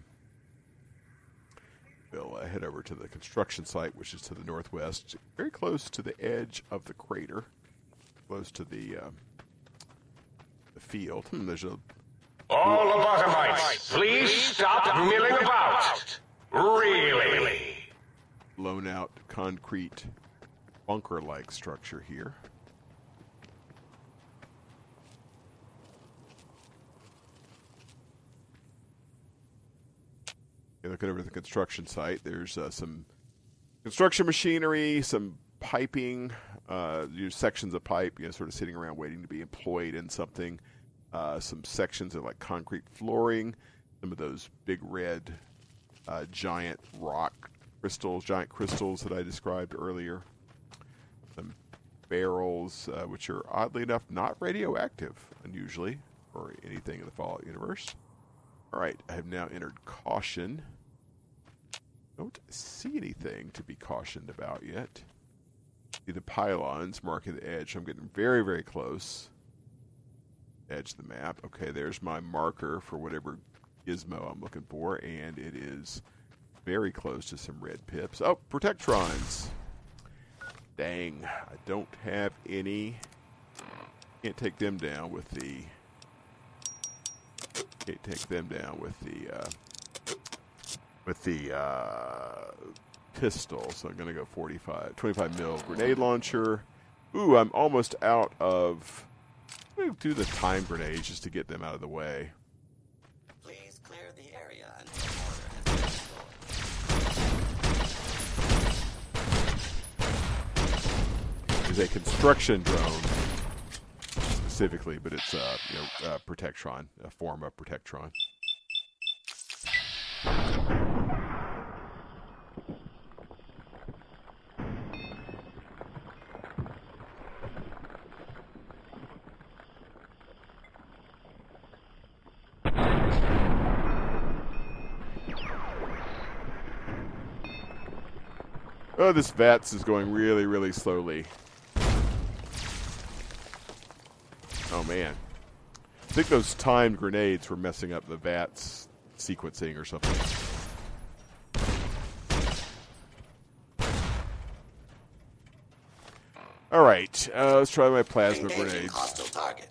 will uh, head over to the construction site, which is to the northwest, very close to the edge of the crater, close to the uh, the field. Hmm, there's a All lobotomites, please stop milling about. Really? blown out concrete bunker like structure here. Okay, looking over the construction site, there's uh, some construction machinery, some piping, uh, you sections of pipe, you know, sort of sitting around waiting to be employed in something. Uh, some sections of like concrete flooring, some of those big red uh, giant rock crystals, giant crystals that I described earlier. Barrels, uh, which are oddly enough not radioactive, unusually, or anything in the Fallout universe. All right, I have now entered caution. Don't see anything to be cautioned about yet. See the pylons marking the edge. I'm getting very, very close. Edge of the map. Okay, there's my marker for whatever gizmo I'm looking for, and it is very close to some red pips. Oh, protectrons. Dang, I don't have any. Can't take them down with the. Can't take them down with the. Uh, with the uh, pistol. So I'm going to go 45, 25 mil grenade launcher. Ooh, I'm almost out of. Do the time grenades just to get them out of the way. A construction drone specifically, but it's uh, you know, uh, Protectron, a form of Protectron. Oh, this VATS is going really, really slowly. Oh man. I think those timed grenades were messing up the VATS sequencing or something. All right, uh, let's try my plasma Engaging grenades. hostile target.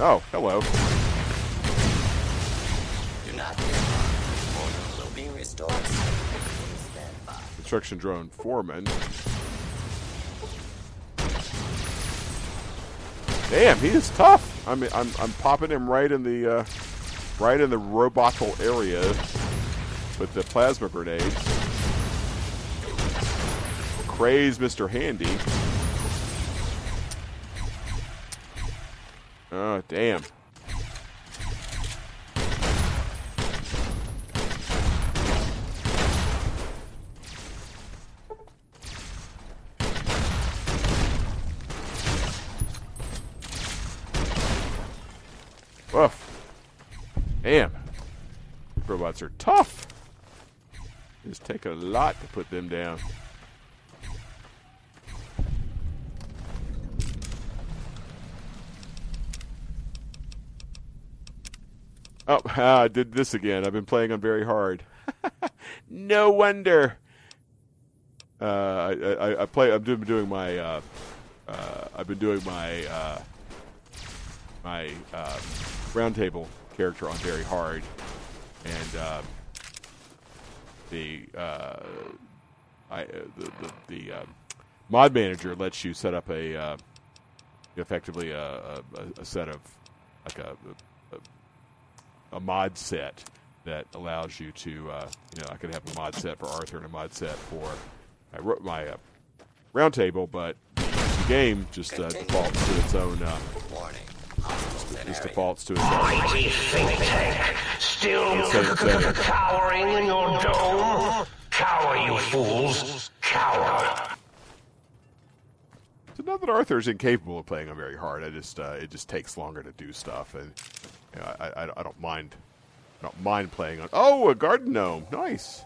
Oh, hello. Do not. Order will be restored. Please stand by. Construction drone foreman. Damn, he is tough. I mean, I'm I'm popping him right in the uh, right in the robotal area with the plasma grenades. Craze, Mr. Handy. Oh, damn. Damn. Robots are tough. It's taking a lot to put them down. Oh, ah, I did this again. I've been playing on very hard. no wonder. Uh, I, I, I play. I'm doing, doing my. Uh, uh, I've been doing my uh, my uh, roundtable character on very hard, and uh, the uh, I uh, the the, the uh, mod manager lets you set up a uh, effectively a, a, a set of like a, a a mod set that allows you to, you know, I could have a mod set for Arthur and a mod set for my, ro- my uh, round table, but the game just defaults to its own, Warning. Hostiles in just area. defaults to own. Mighty think tank, still cowering in your dome? Cower, you fools, cower. So not that Arthur's incapable of playing on very hard. I just, uh, it just takes longer to do stuff, and you know, I, I, I don't mind, I Don't mind playing on. Oh, a garden gnome. Nice.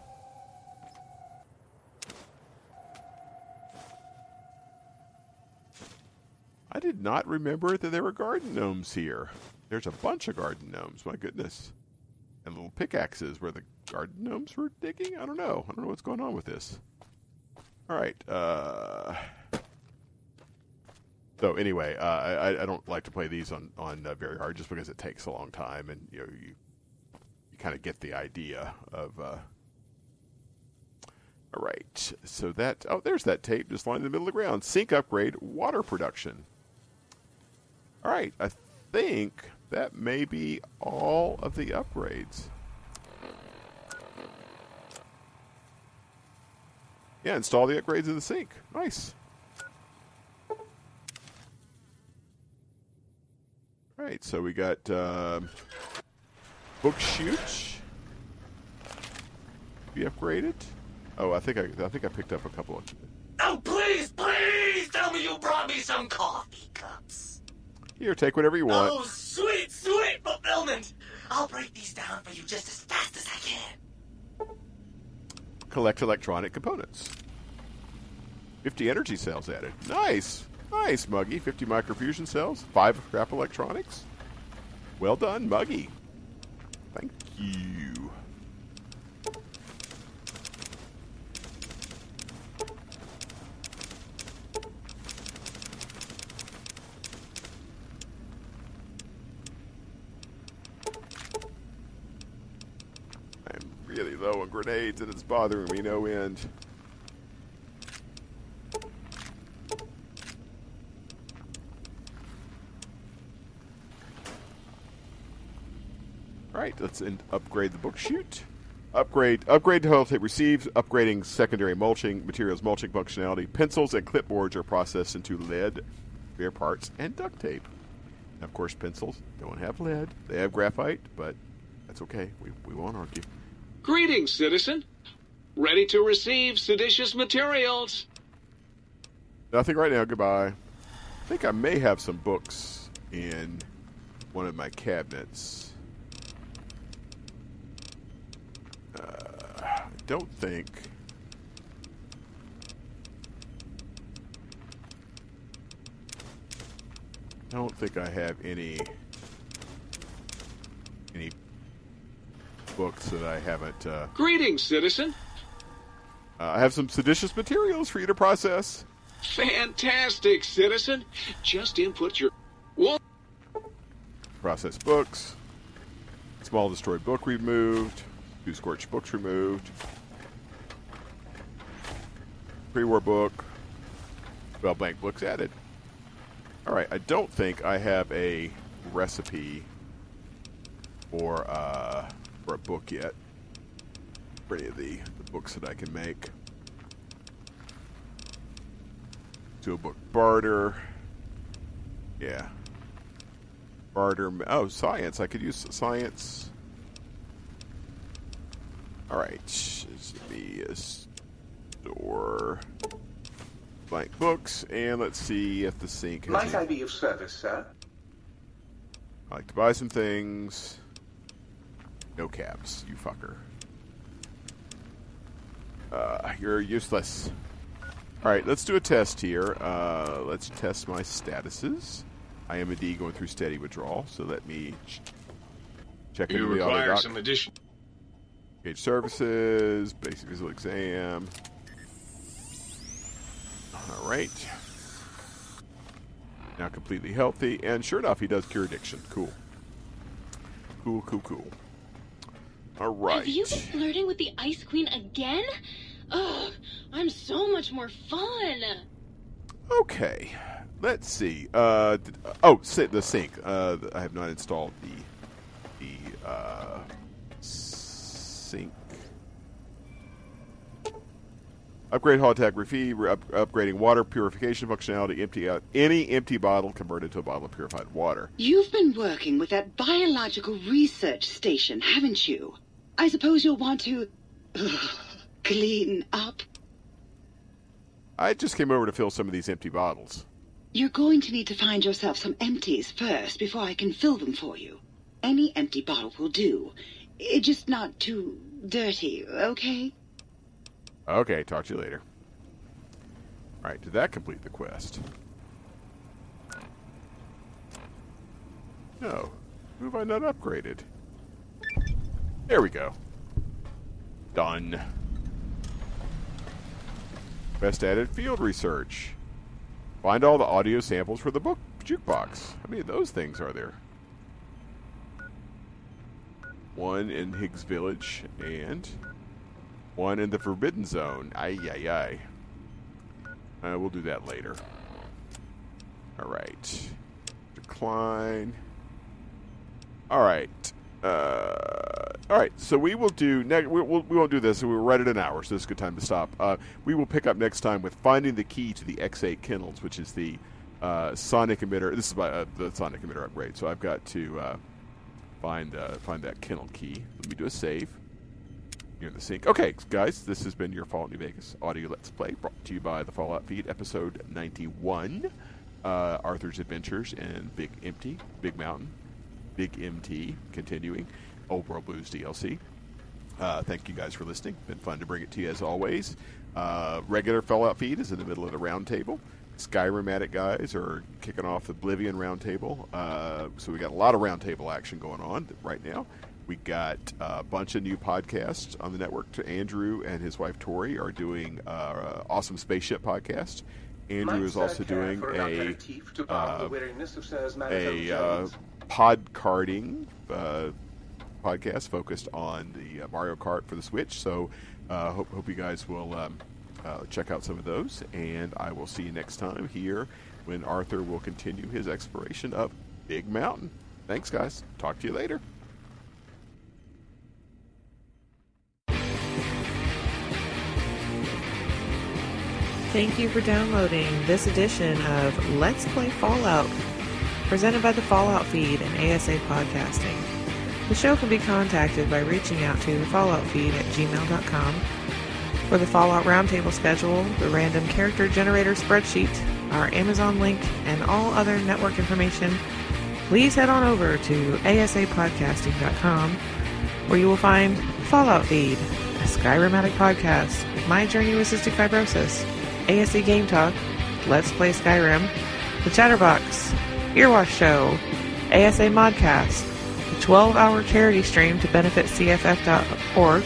I did not remember that there were garden gnomes here. There's a bunch of garden gnomes. My goodness. And little pickaxes where the garden gnomes were digging. I don't know. I don't know what's going on with this. All right. Uh, so anyway, uh, I, I don't like to play these on on uh, very hard just because it takes a long time, and you know you you kind of get the idea of. Uh, all right, so that oh, there's that tape just lying in the middle of the ground. Sink upgrade, water production. All right, I think that may be all of the upgrades. Yeah, install the upgrades in the sink. Nice. All right, so we got um, book chute. Be upgraded. Oh, I think I, I think I picked up a couple of. Oh, please, please tell me you brought me some coffee cups. Here, take whatever you want. Oh, sweet, sweet fulfillment. I'll break these down for you just as fast as I can. Collect electronic components. 50 energy cells added. Nice. Nice, Muggy. 50 microfusion cells. 5 scrap electronics. Well done, Muggy. Thank you. I'm really low on grenades and it's bothering me no end. All right, let's upgrade the book chute. Upgrade, upgrade to holotape receives, upgrading secondary mulching materials, mulching functionality. Pencils and clipboards are processed into lead, spare parts, and duct tape. And of course, pencils don't have lead; they have graphite, but that's okay. We we won't argue. Greetings, citizen. Ready to receive seditious materials. Nothing right now. Goodbye. I think I may have some books in one of my cabinets. Uh, I don't think. I don't think I have any any books that I haven't. Uh, Greetings, citizen. uh, I have some seditious materials for you to process. Fantastic, citizen. Just input your. Process books. Small destroyed book removed. Two scorched books removed. Pre-war book. Well, blank books added. All right. I don't think I have a recipe for uh, for a book yet. For any of the, the books that I can make. To a book barter. Yeah. Barter. Oh, science. I could use science. All right. This would be a store. Blank books, and let's see if the sink. Might I be of service, sir? I like to buy some things. No caps, you fucker. Uh, you're useless. All right, let's do a test here. Uh, let's test my statuses. I am indeed going through steady withdrawal, so let me ch- check you into the require some addition. Gauge services, basic visual exam. All right. Now completely healthy, and sure enough, he does cure addiction. Cool. Cool, cool, cool. All right. Have you been flirting with the Ice Queen again? Ugh, I'm so much more fun. Okay. Let's see. Uh, d- oh, si- the sink. Uh, I have not installed the the uh, sink. Upgrade holography, re- up- upgrading water purification functionality. Empty out any empty bottle converted to a bottle of purified water. You've been working with that biological research station, haven't you? I suppose you'll want to ugh, clean up. I just came over to fill some of these empty bottles. You're going to need to find yourself some empties first before I can fill them for you. Any empty bottle will do. It just not too dirty, okay? Okay, talk to you later. Alright, did that complete the quest? No. Who have I not upgraded? There we go. Done. Best added field research. Find all the audio samples for the book jukebox. How many of those things are there? One in Higgs Village and one in the Forbidden Zone. Ay, ay, ay. Uh, we'll do that later. All right. Decline. All right. Uh, all right. So we will do. Ne- we, we'll, we won't do this. We're right at an hour, so this is a good time to stop. Uh, we will pick up next time with finding the key to the X8 Kennels, which is the uh, sonic emitter. This is my, uh, the sonic emitter upgrade. So I've got to uh, find uh, find that kennel key. Let me do a save. You're in the sink. Okay, guys, this has been your Fallout New Vegas audio Let's Play, brought to you by the Fallout Feed, episode 91, uh, Arthur's Adventures in Big Empty, Big Mountain, Big MT, continuing, Old World Blues DLC. Uh, thank you guys for listening. Been fun to bring it to you as always. Uh, regular Fallout Feed is in the middle of the roundtable. Skyrimatic guys are kicking off the Oblivion roundtable. Uh, so we got a lot of roundtable action going on right now. We got a bunch of new podcasts on the network. To Andrew and his wife Tori are doing uh, awesome spaceship podcast. Andrew is also doing a uh, a pod karting uh, podcast focused on the uh, Mario Kart for the Switch. So uh, hope hope you guys will um, uh, check out some of those, and I will see you next time here when Arthur will continue his exploration of Big Mountain. Thanks, guys. Talk to you later. Thank you for downloading this edition of Let's Play Fallout, presented by the Fallout Feed and ASA Podcasting. The show can be contacted by reaching out to falloutfeed at gmail.com. For the Fallout Roundtable schedule, the random character generator spreadsheet, our Amazon link, and all other network information, please head on over to asapodcasting.com, where you will find Fallout Feed, a Skyrimatic podcast, My Journey with Cystic Fibrosis, ASA Game Talk, Let's Play Skyrim, The Chatterbox, Earwash Show, ASA Modcast, a 12 hour charity stream to benefit CFF.org,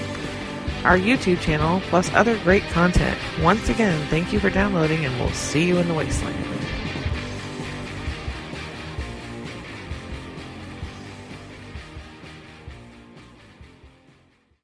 our YouTube channel, plus other great content. Once again, thank you for downloading, and we'll see you in the wasteland.